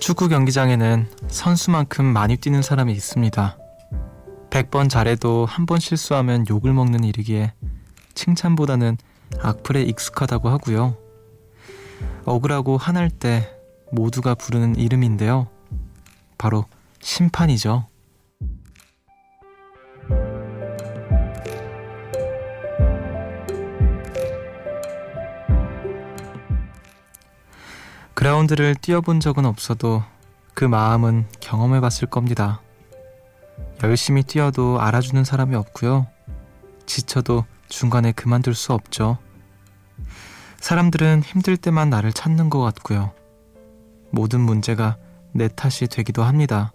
축구 경기장에는 선수만큼 많이 뛰는 사람이 있습니다. 100번 잘해도 한 번 실수하면 욕을 먹는 일이기에 칭찬보다는 악플에 익숙하다고 하고요. 억울하고 화날 때 모두가 부르는 이름인데요. 바로 심판이죠. 그라운드를 뛰어본 적은 없어도 그 마음은 경험해 봤을 겁니다. 열심히 뛰어도 알아주는 사람이 없고요. 지쳐도 중간에 그만둘 수 없죠. 사람들은 힘들 때만 나를 찾는 것 같고요. 모든 문제가 내 탓이 되기도 합니다.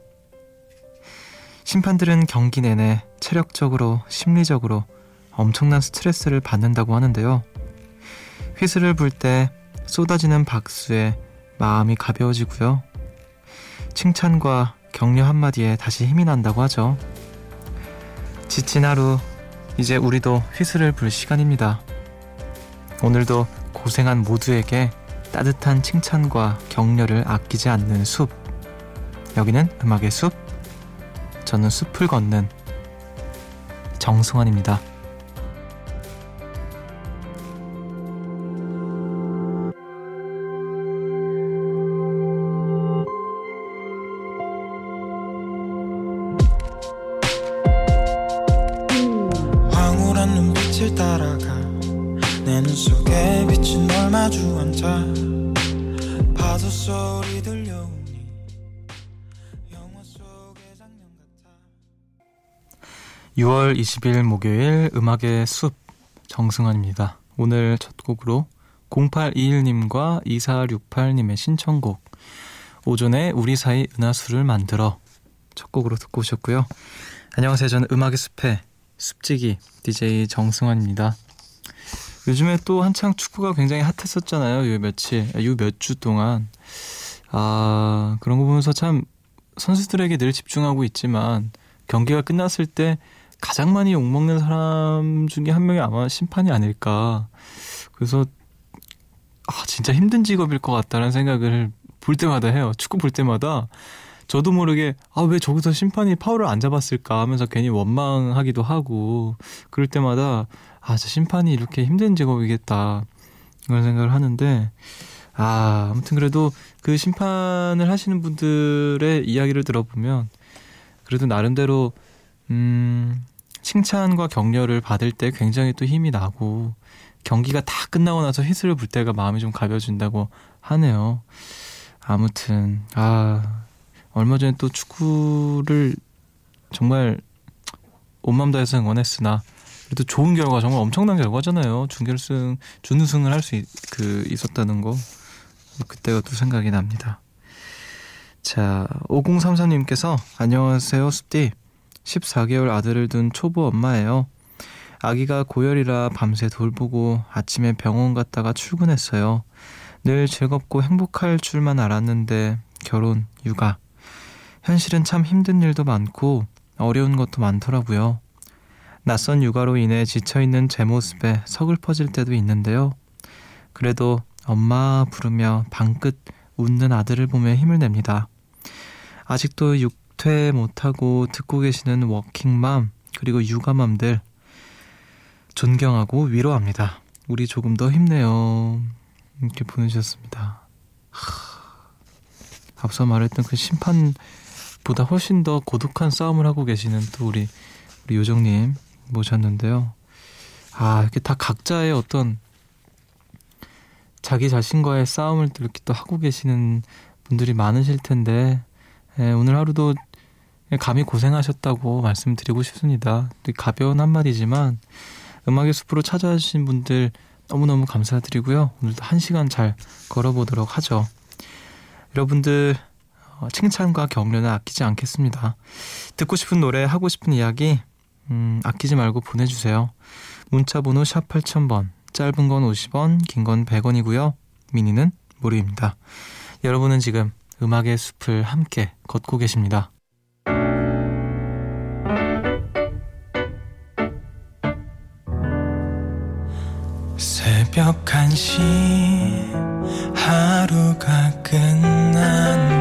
심판들은 경기 내내 체력적으로, 심리적으로 엄청난 스트레스를 받는다고 하는데요. 휘슬을 불 때 쏟아지는 박수에 마음이 가벼워지고요. 칭찬과 격려 한마디에 다시 힘이 난다고 하죠. 지친 하루, 이제 우리도 휘슬을 불 시간입니다. 오늘도 고생한 모두에게 따뜻한 칭찬과 격려를 아끼지 않는 숲. 여기는 음악의 숲. 저는 숲을 걷는 정승환입니다. 마주 앉아 파도 소리 들려오니 영화 속의 장면 같아 6월 20일 목요일 음악의 숲 정승환입니다. 오늘 첫 곡으로 0821님과 2468님의 신청곡 오전에 우리 사이 은하수를 만들어 첫 곡으로 듣고 오셨고요. 안녕하세요. 저는 음악의 숲의 숲지기 DJ 정승환입니다. 요즘에 또 한창 축구가 굉장히 핫했었잖아요. 요 며칠, 요 몇 주 동안. 아, 그런 거 보면서 참 선수들에게 늘 집중하고 있지만 경기가 끝났을 때 가장 많이 욕먹는 사람 중에 한 명이 아마 심판이 아닐까. 그래서 아, 진짜 힘든 직업일 것 같다는 생각을 볼 때마다 해요. 축구 볼 때마다 저도 모르게 아 왜 저기서 심판이 파울을 안 잡았을까 하면서 괜히 원망하기도 하고 그럴 때마다 아, 저 심판이 이렇게 힘든 직업이겠다. 이런 생각을 하는데, 아, 아무튼 그래도 그 심판을 하시는 분들의 이야기를 들어보면, 그래도 나름대로, 음, 칭찬과 격려를 받을 때 굉장히 또 힘이 나고, 경기가 다 끝나고 나서 휘슬을 불 때가 마음이 좀 가벼워진다고 하네요. 아무튼, 아, 얼마 전에 또 축구를 정말 온맘 다해서 응원했으나, 그래도 좋은 결과 정말 엄청난 결과잖아요. 준결승 준우승을 할 수 그 있었다는 거 그때가 또 생각이 납니다. 자 5033님께서 안녕하세요 숲디 14개월 아들을 둔 초보 엄마예요. 아기가 고열이라 밤새 돌보고 아침에 병원 갔다가 출근했어요. 늘 즐겁고 행복할 줄만 알았는데 결혼, 육아. 현실은 참 힘든 일도 많고 어려운 것도 많더라고요. 낯선 육아로 인해 지쳐있는 제 모습에 서글퍼질 때도 있는데요. 그래도 엄마 부르며 방긋 웃는 아들을 보며 힘을 냅니다. 아직도 육퇴 못하고 듣고 계시는 워킹맘 그리고 육아맘들 존경하고 위로합니다. 우리 조금 더 힘내요. 이렇게 보내주셨습니다. 하, 앞서 말했던 그 심판 보다 훨씬 더 고독한 싸움을 하고 계시는 또 우리 우리 요정님 모셨는데요. 아, 이렇게 다 각자의 어떤 자기 자신과의 싸움을 이렇게 또 하고 계시는 분들이 많으실 텐데, 예, 오늘 하루도 감히 고생하셨다고 말씀드리고 싶습니다. 가벼운 한마디지만, 음악의 숲으로 찾아와 주신 분들 너무너무 감사드리고요. 오늘도 한 시간 잘 걸어보도록 하죠. 여러분들, 어, 칭찬과 격려는 아끼지 않겠습니다. 듣고 싶은 노래, 하고 싶은 이야기, 음, 아끼지 말고 보내주세요. 문자 번호 샵 8000번, 짧은 건 50원, 긴 건 100원이고요. 미니는 무료입니다. 여러분은 지금 음악의 숲을 함께 걷고 계십니다. 새벽 1시 하루가 끝났네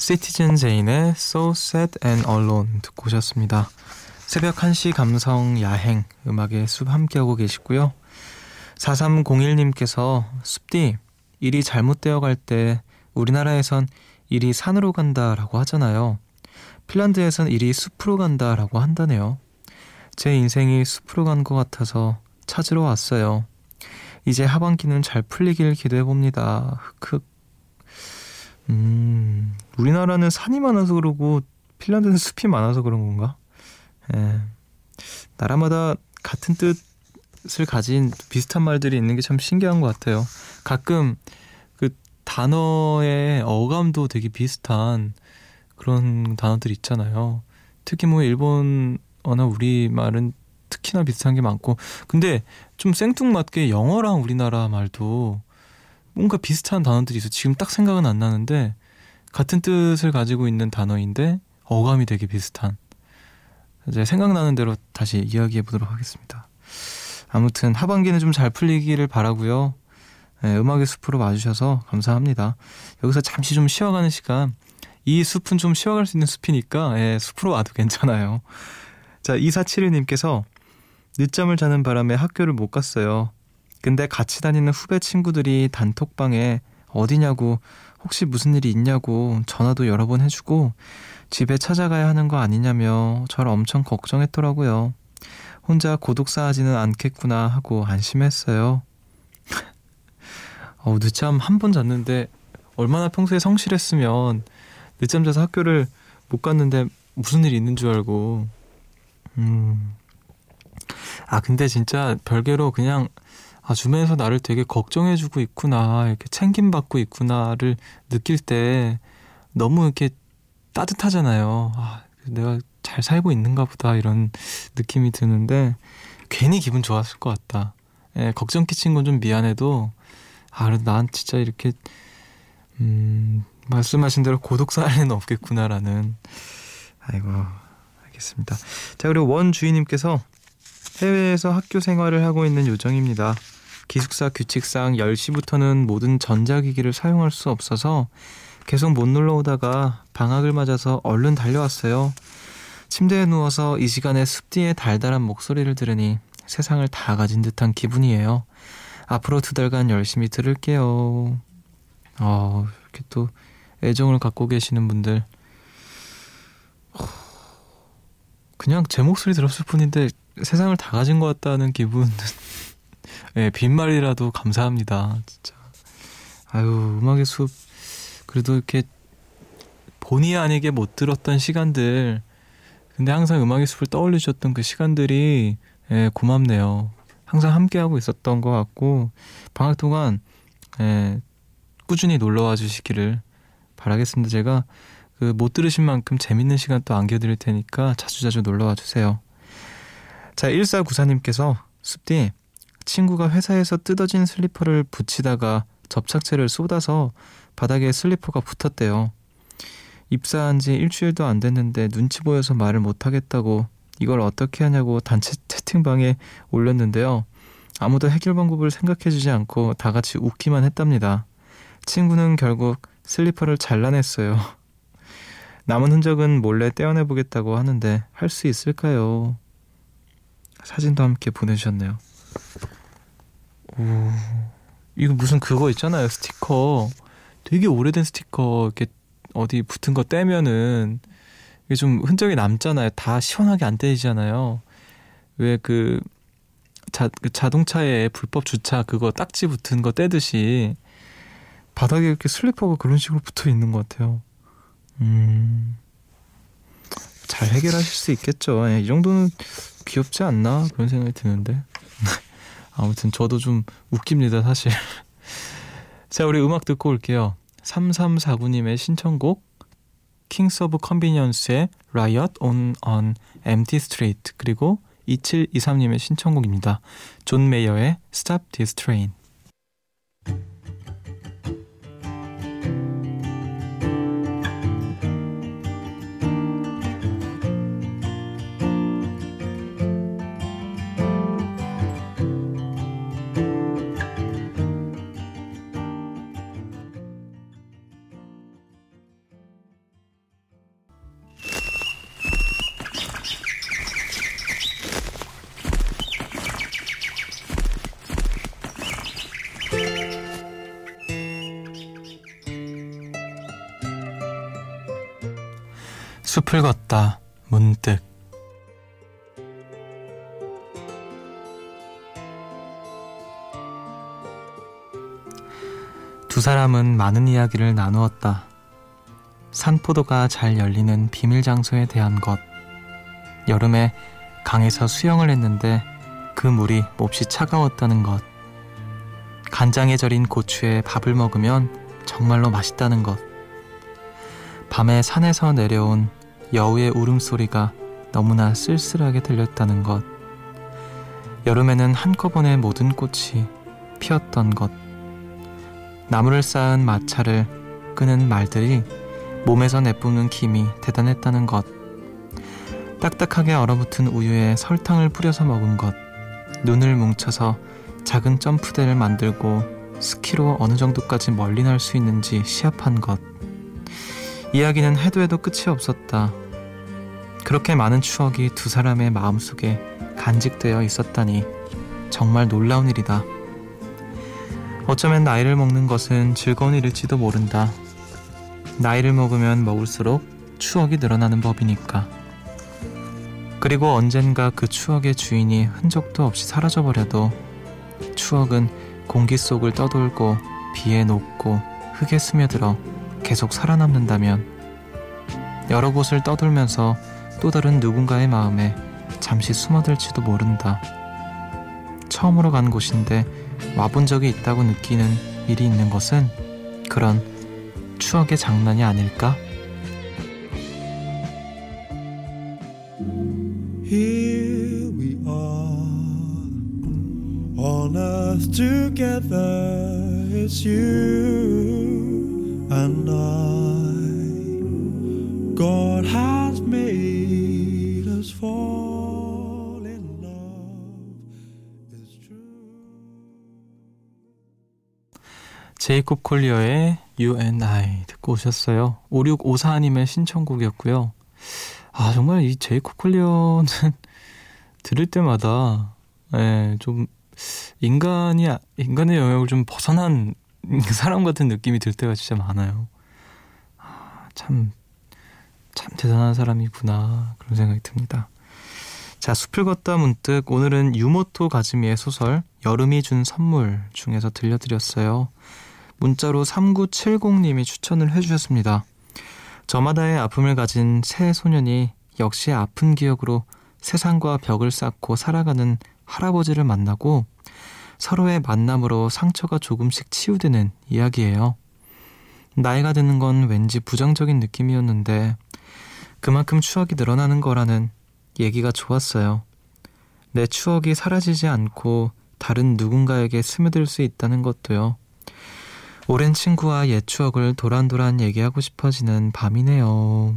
시티즌 제인의 So Sad and Alone 듣고 오셨습니다. 새벽 1시 감성 야행 음악의 숲 함께하고 계시고요. 4301님께서 숲디 일이 잘못되어 갈 때 우리나라에선 일이 산으로 간다라고 하잖아요. 핀란드에선 일이 숲으로 간다라고 한다네요. 제 인생이 숲으로 간 것 같아서 찾으러 왔어요. 이제 하반기는 잘 풀리길 기대해 봅니다. 흑흑. 음, 우리나라는 산이 많아서 그러고 핀란드는 숲이 많아서 그런 건가? 예. 나라마다 같은 뜻을 가진 비슷한 말들이 있는 게 참 신기한 것 같아요. 가끔 그 단어의 어감도 되게 비슷한 그런 단어들 있잖아요. 특히 뭐 일본어나 우리 말은 특히나 비슷한 게 많고 근데 좀 생뚱맞게 영어랑 우리나라 말도 뭔가 비슷한 단어들이 있어. 지금 딱 생각은 안 나는데 같은 뜻을 가지고 있는 단어인데 어감이 되게 비슷한. 이제 생각나는 대로 다시 이야기해 보도록 하겠습니다. 아무튼 하반기는 좀 잘 풀리기를 바라고요. 네, 음악의 숲으로 와주셔서 감사합니다. 여기서 잠시 좀 쉬어가는 시간. 이 숲은 좀 쉬어갈 수 있는 숲이니까 예, 숲으로 와도 괜찮아요. 자, 2471님께서 늦잠을 자는 바람에 학교를 못 갔어요. 근데 같이 다니는 후배 친구들이 단톡방에 어디냐고 혹시 무슨 일이 있냐고 전화도 여러 번 해주고 집에 찾아가야 하는 거 아니냐며 저를 엄청 걱정했더라고요. 혼자 고독 사하지는 않겠구나 하고 안심했어요. 어, 늦잠 한 번 잤는데 얼마나 평소에 성실했으면 늦잠 자서 학교를 못 갔는데 무슨 일이 있는 줄 알고. 음. 아, 근데 진짜 별개로 그냥 아, 주변에서 나를 되게 걱정해주고 있구나, 이렇게 챙김받고 있구나를 느낄 때 너무 이렇게 따뜻하잖아요. 아, 내가 잘 살고 있는가 보다, 이런 느낌이 드는데, 괜히 기분 좋았을 것 같다. 예, 걱정 끼친 건 좀 미안해도, 아, 그래도 난 진짜 이렇게, 음, 말씀하신 대로 고독 사일은 없겠구나라는, 아이고, 알겠습니다. 자, 그리고 원 주인님께서 해외에서 학교 생활을 하고 있는 요정입니다. 기숙사 규칙상 10시부터는 모든 전자기기를 사용할 수 없어서 계속 못 놀러 오다가 방학을 맞아서 얼른 달려왔어요. 침대에 누워서 이 시간에 숲디의 달달한 목소리를 들으니 세상을 다 가진 듯한 기분이에요. 앞으로 두 달간 열심히 들을게요. 어, 이렇게 또 애정을 갖고 계시는 분들. 그냥 제 목소리 들었을 뿐인데 세상을 다 가진 것 같다는 기분은 예, 빈말이라도 감사합니다. 진짜. 아유, 음악의 숲. 그래도 이렇게 본의 아니게 못 들었던 시간들. 근데 항상 음악의 숲을 떠올리셨던 그 시간들이 예, 고맙네요. 항상 함께하고 있었던 것 같고, 방학 동안 예, 꾸준히 놀러와 주시기를 바라겠습니다. 제가 그 못 들으신 만큼 재밌는 시간 또 안겨드릴 테니까 자주자주 놀러와 주세요. 자, 1494님께서 숲디 친구가 회사에서 뜯어진 슬리퍼를 붙이다가 접착제를 쏟아서 바닥에 슬리퍼가 붙었대요. 입사한 지 일주일도 안 됐는데 눈치 보여서 말을 못 하겠다고 이걸 어떻게 하냐고 단체 채팅방에 올렸는데요. 아무도 해결 방법을 생각해주지 않고 다 같이 웃기만 했답니다. 친구는 결국 슬리퍼를 잘라냈어요. 남은 흔적은 몰래 떼어내보겠다고 하는데 할 수 있을까요? 사진도 함께 보내주셨네요. 오, 이거 무슨 그거 있잖아요. 스티커. 되게 오래된 스티커 이렇게 어디 붙은 거 떼면은 이게 좀 흔적이 남잖아요. 다 시원하게 안 떼지잖아요. 왜그 자, 그 자동차에 불법 주차 그거 딱지 붙은 거 떼듯이 바닥에 이렇게 슬리퍼가 그런 식으로 붙어 있는 것 같아요. 음, 잘잘 해결하실 수 있겠죠. 예, 이 정도는 귀엽지 않나 그런 생각이 드는데 아무튼 저도 좀 웃깁니다 사실. 자 우리 음악 듣고 올게요. 3349님의 신청곡 Kings of Convenience의 Riot on an Empty Street 그리고 2723님의 신청곡입니다. 존 메이어의 Stop This Train 걷다 문득 두 사람은 많은 이야기를 나누었다. 산포도가 잘 열리는 비밀 장소에 대한 것. 여름에 강에서 수영을 했는데 그 물이 몹시 차가웠다는 것. 간장에 절인 고추에 밥을 먹으면 정말로 맛있다는 것. 밤에 산에서 내려온 여우의 울음소리가 너무나 쓸쓸하게 들렸다는 것. 여름에는 한꺼번에 모든 꽃이 피었던 것. 나무를 쌓은 마차를 끄는 말들이 몸에서 내뿜는 김이 대단했다는 것. 딱딱하게 얼어붙은 우유에 설탕을 뿌려서 먹은 것. 눈을 뭉쳐서 작은 점프대를 만들고 스키로 어느 정도까지 멀리 날 수 있는지 시합한 것. 이야기는 해도 해도 끝이 없었다. 그렇게 많은 추억이 두 사람의 마음속에 간직되어 있었다니 정말 놀라운 일이다. 어쩌면 나이를 먹는 것은 즐거운 일일지도 모른다. 나이를 먹으면 먹을수록 추억이 늘어나는 법이니까. 그리고 언젠가 그 추억의 주인이 흔적도 없이 사라져버려도 추억은 공기 속을 떠돌고 비에 녹고 흙에 스며들어 계속 살아남는다면 여러 곳을 떠돌면서 또 다른 누군가의 마음에 잠시 숨어들지도 모른다. 처음으로 간 곳인데 와본 적이 있다고 느끼는 일이 있는 것은 그런 추억의 장난이 아닐까? Together. It's you 제이콥 콜리어의 You and I 듣고 오셨어요. 5654님의 신청곡이었고요. 아 정말 이 제이콥 콜리어는 들을 때마다 예, 좀 인간이 인간의 영역을 좀 벗어난 사람 같은 느낌이 들 때가 진짜 많아요. 아, 참참 대단한 사람이구나 그런 생각이 듭니다. 자, 숲을 걷다 문득 오늘은 유모토 가즈미의 소설 여름이 준 선물 중에서 들려드렸어요. 문자로 3970님이 추천을 해주셨습니다. 저마다의 아픔을 가진 새 소년이 역시 아픈 기억으로 세상과 벽을 쌓고 살아가는 할아버지를 만나고 서로의 만남으로 상처가 조금씩 치유되는 이야기예요. 나이가 드는 건 왠지 부정적인 느낌이었는데 그만큼 추억이 늘어나는 거라는 얘기가 좋았어요. 내 추억이 사라지지 않고 다른 누군가에게 스며들 수 있다는 것도요. 오랜 친구와 옛 추억을 도란도란 얘기하고 싶어지는 밤이네요.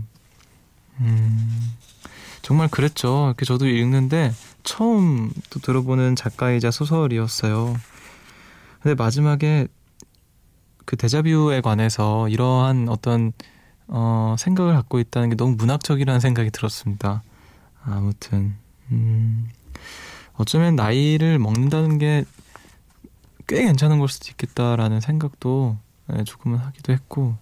음, 정말 그랬죠. 저도 읽는데 처음 또 들어보는 작가이자 소설이었어요. 근데 마지막에 그 데자뷰에 관해서 이러한 어떤 어, 생각을 갖고 있다는 게 너무 문학적이라는 생각이 들었습니다. 아무튼 음, 어쩌면 나이를 먹는다는 게 꽤 괜찮은 걸 수도 있겠다라는 생각도 네, 조금은 하기도 했고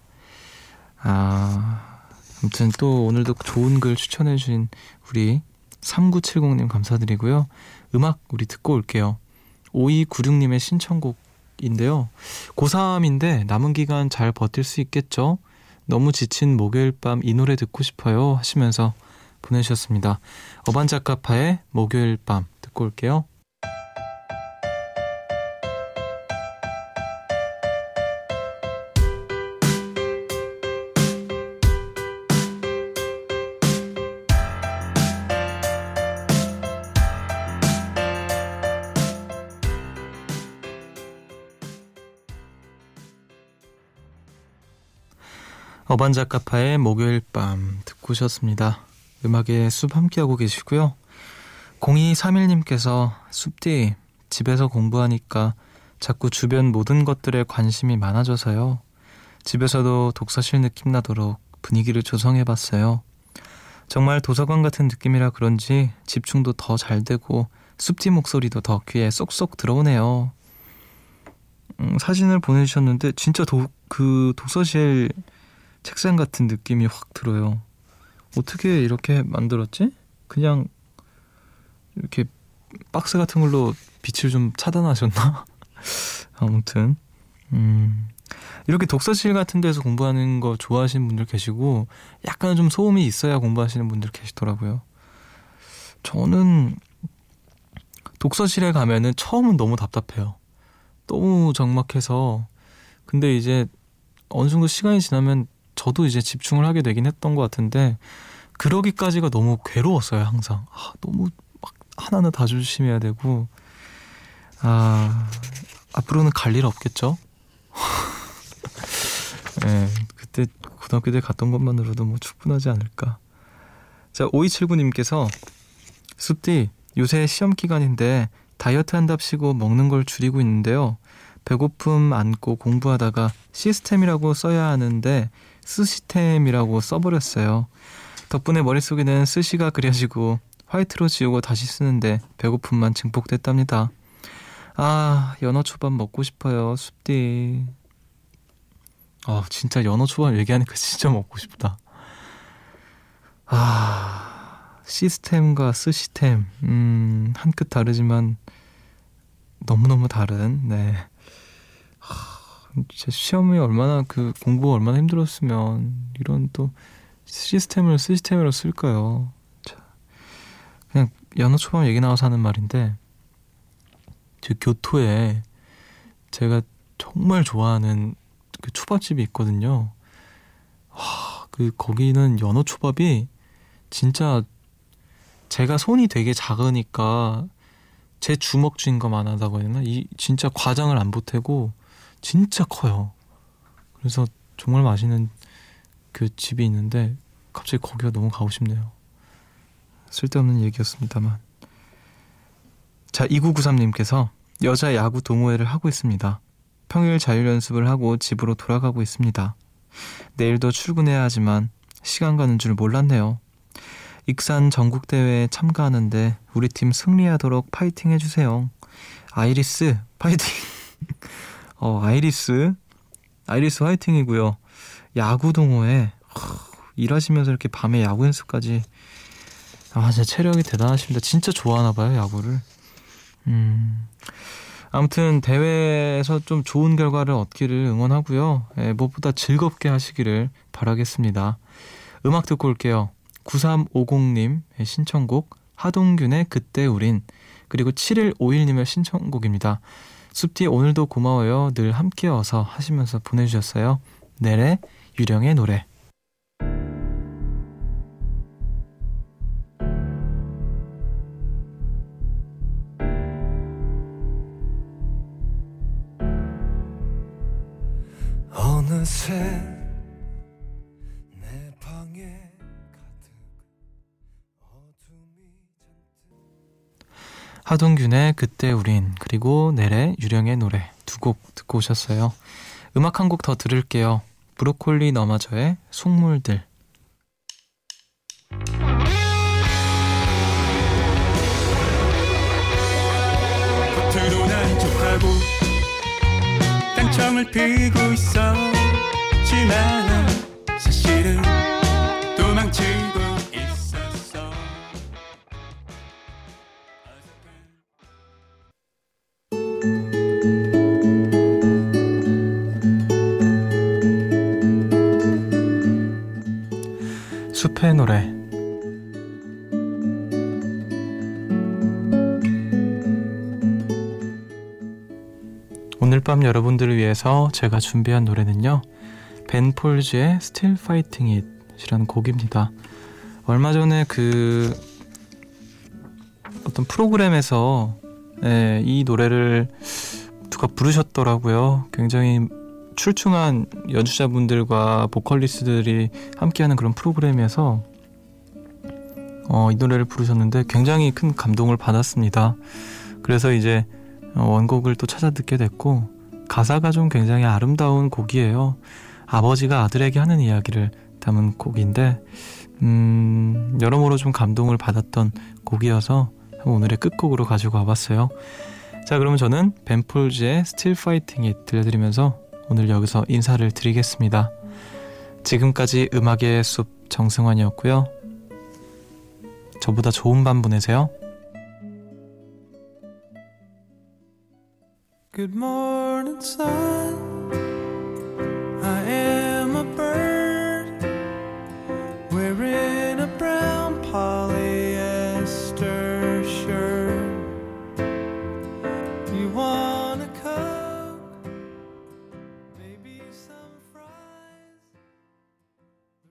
아 아무튼 또 오늘도 좋은 글 추천해 주신 우리 3970님 감사드리고요. 음악 우리 듣고 올게요. 5296님의 신청곡인데요. 고3인데 남은 기간 잘 버틸 수 있겠죠? 너무 지친 목요일 밤 이 노래 듣고 싶어요 하시면서 보내주셨습니다. 어반자카파의 목요일 밤 듣고 올게요. 어반자카파의 목요일 밤 듣고 오셨습니다. 음악의 숲 함께하고 계시고요. 0231님께서 숲디 집에서 공부하니까 자꾸 주변 모든 것들에 관심이 많아져서요. 집에서도 독서실 느낌 나도록 분위기를 조성해봤어요. 정말 도서관 같은 느낌이라 그런지 집중도 더 잘 되고 숲디 목소리도 더 귀에 쏙쏙 들어오네요. 음, 사진을 보내주셨는데 진짜 도, 그 독서실 책상 같은 느낌이 확 들어요. 어떻게 이렇게 만들었지? 그냥 이렇게 박스 같은 걸로 빛을 좀 차단하셨나? 아무튼 음, 이렇게 독서실 같은 데서 공부하는 거 좋아하시는 분들 계시고 약간 좀 소음이 있어야 공부하시는 분들 계시더라고요. 저는 독서실에 가면은 처음은 너무 답답해요. 너무 적막해서 근데 이제 어느 정도 시간이 지나면 저도 이제 집중을 하게 되긴 했던 것 같은데 그러기까지가 너무 괴로웠어요 항상. 아, 너무 막 하나는 다 조심해야 되고. 아 앞으로는 갈 일 없겠죠? 네, 그때 고등학교 때 갔던 것만으로도 뭐 충분하지 않을까. 자 5279님께서 숲디 요새 시험 기간인데 다이어트 한답시고 먹는 걸 줄이고 있는데요. 배고픔 안고 공부하다가 시스템이라고 써야 하는데 스시템이라고 써버렸어요. 덕분에 머릿속에는 스시가 그려지고 화이트로 지우고 다시 쓰는데 배고픔만 증폭됐답니다. 아, 연어 초밥 먹고 싶어요, 숲디. 아, 진짜 연어 초밥 얘기하니까 진짜 먹고 싶다. 아, 시스템과 스시템, 음, 한 끗 다르지만 너무너무 다른, 네. 진짜 시험이 얼마나 그 공부가 얼마나 힘들었으면 이런 또 시스템을 시스템으로 쓸까요? 자, 그냥 연어 초밥 얘기 나와서 하는 말인데 저 교토에 제가 정말 좋아하는 그 초밥집이 있거든요. 와, 그 거기는 연어 초밥이 진짜 제가 손이 되게 작으니까 제 주먹 쥔 거만 하다고 해야 되나? 이 진짜 과장을 안 보태고 진짜 커요. 그래서 정말 맛있는 그 집이 있는데 갑자기 거기가 너무 가고 싶네요. 쓸데없는 얘기였습니다만. 자, 2993님께서 여자 야구 동호회를 하고 있습니다. 평일 자율 연습을 하고 집으로 돌아가고 있습니다. 내일도 출근해야 하지만 시간 가는 줄 몰랐네요. 익산 전국대회에 참가하는데 우리 팀 승리하도록 파이팅 해주세요. 아이리스, 파이팅! 어, 아이리스. 아이리스 화이팅이고요. 야구 동호회. 일하시면서 이렇게 밤에 야구 연습까지. 아, 진짜 체력이 대단하십니다. 진짜 좋아하나 봐요, 야구를. 음. 아무튼 대회에서 좀 좋은 결과를 얻기를 응원하고요. 예, 무엇보다 즐겁게 하시기를 바라겠습니다. 음악 듣고 올게요. 9350님의 신청곡 하동균의 그때 우린 그리고 7151님의 신청곡입니다. 숲디 오늘도 고마워요. 늘 함께여서 하시면서 보내주셨어요. 내래 유령의 노래. 어느새 하동균의 그때 우린 그리고 넬의 유령의 노래 두 곡 듣고 오셨어요. 음악 한 곡 더 들을게요. 브로콜리 너마저의 속물들 겉으로 난 좋다고 딴청을 피고 있어 지만 사실은 도망치고 숲의 노래 오늘 밤 여러분들을 위해서 제가 준비한 노래는요. 벤 폴즈의 Still Fighting It 이라는 곡입니다. 얼마 전에 그 어떤 프로그램에서 예, 이 노래를 누가 부르셨더라고요. 굉장히 출중한 연주자분들과 보컬리스트들이 함께하는 그런 프로그램에서 어, 이 노래를 부르셨는데 굉장히 큰 감동을 받았습니다. 그래서 이제 원곡을 또 찾아 듣게 됐고 가사가 좀 굉장히 아름다운 곡이에요. 아버지가 아들에게 하는 이야기를 담은 곡인데 음, 여러모로 좀 감동을 받았던 곡이어서 오늘의 끝곡으로 가지고 와봤어요. 자, 그러면 저는 벤폴즈의 Fighting It 들려드리면서 오늘 여기서 인사를 드리겠습니다. 지금까지 음악의 숲 정승환이었고요. 저보다 좋은 밤 보내세요. Good morning, sun. I am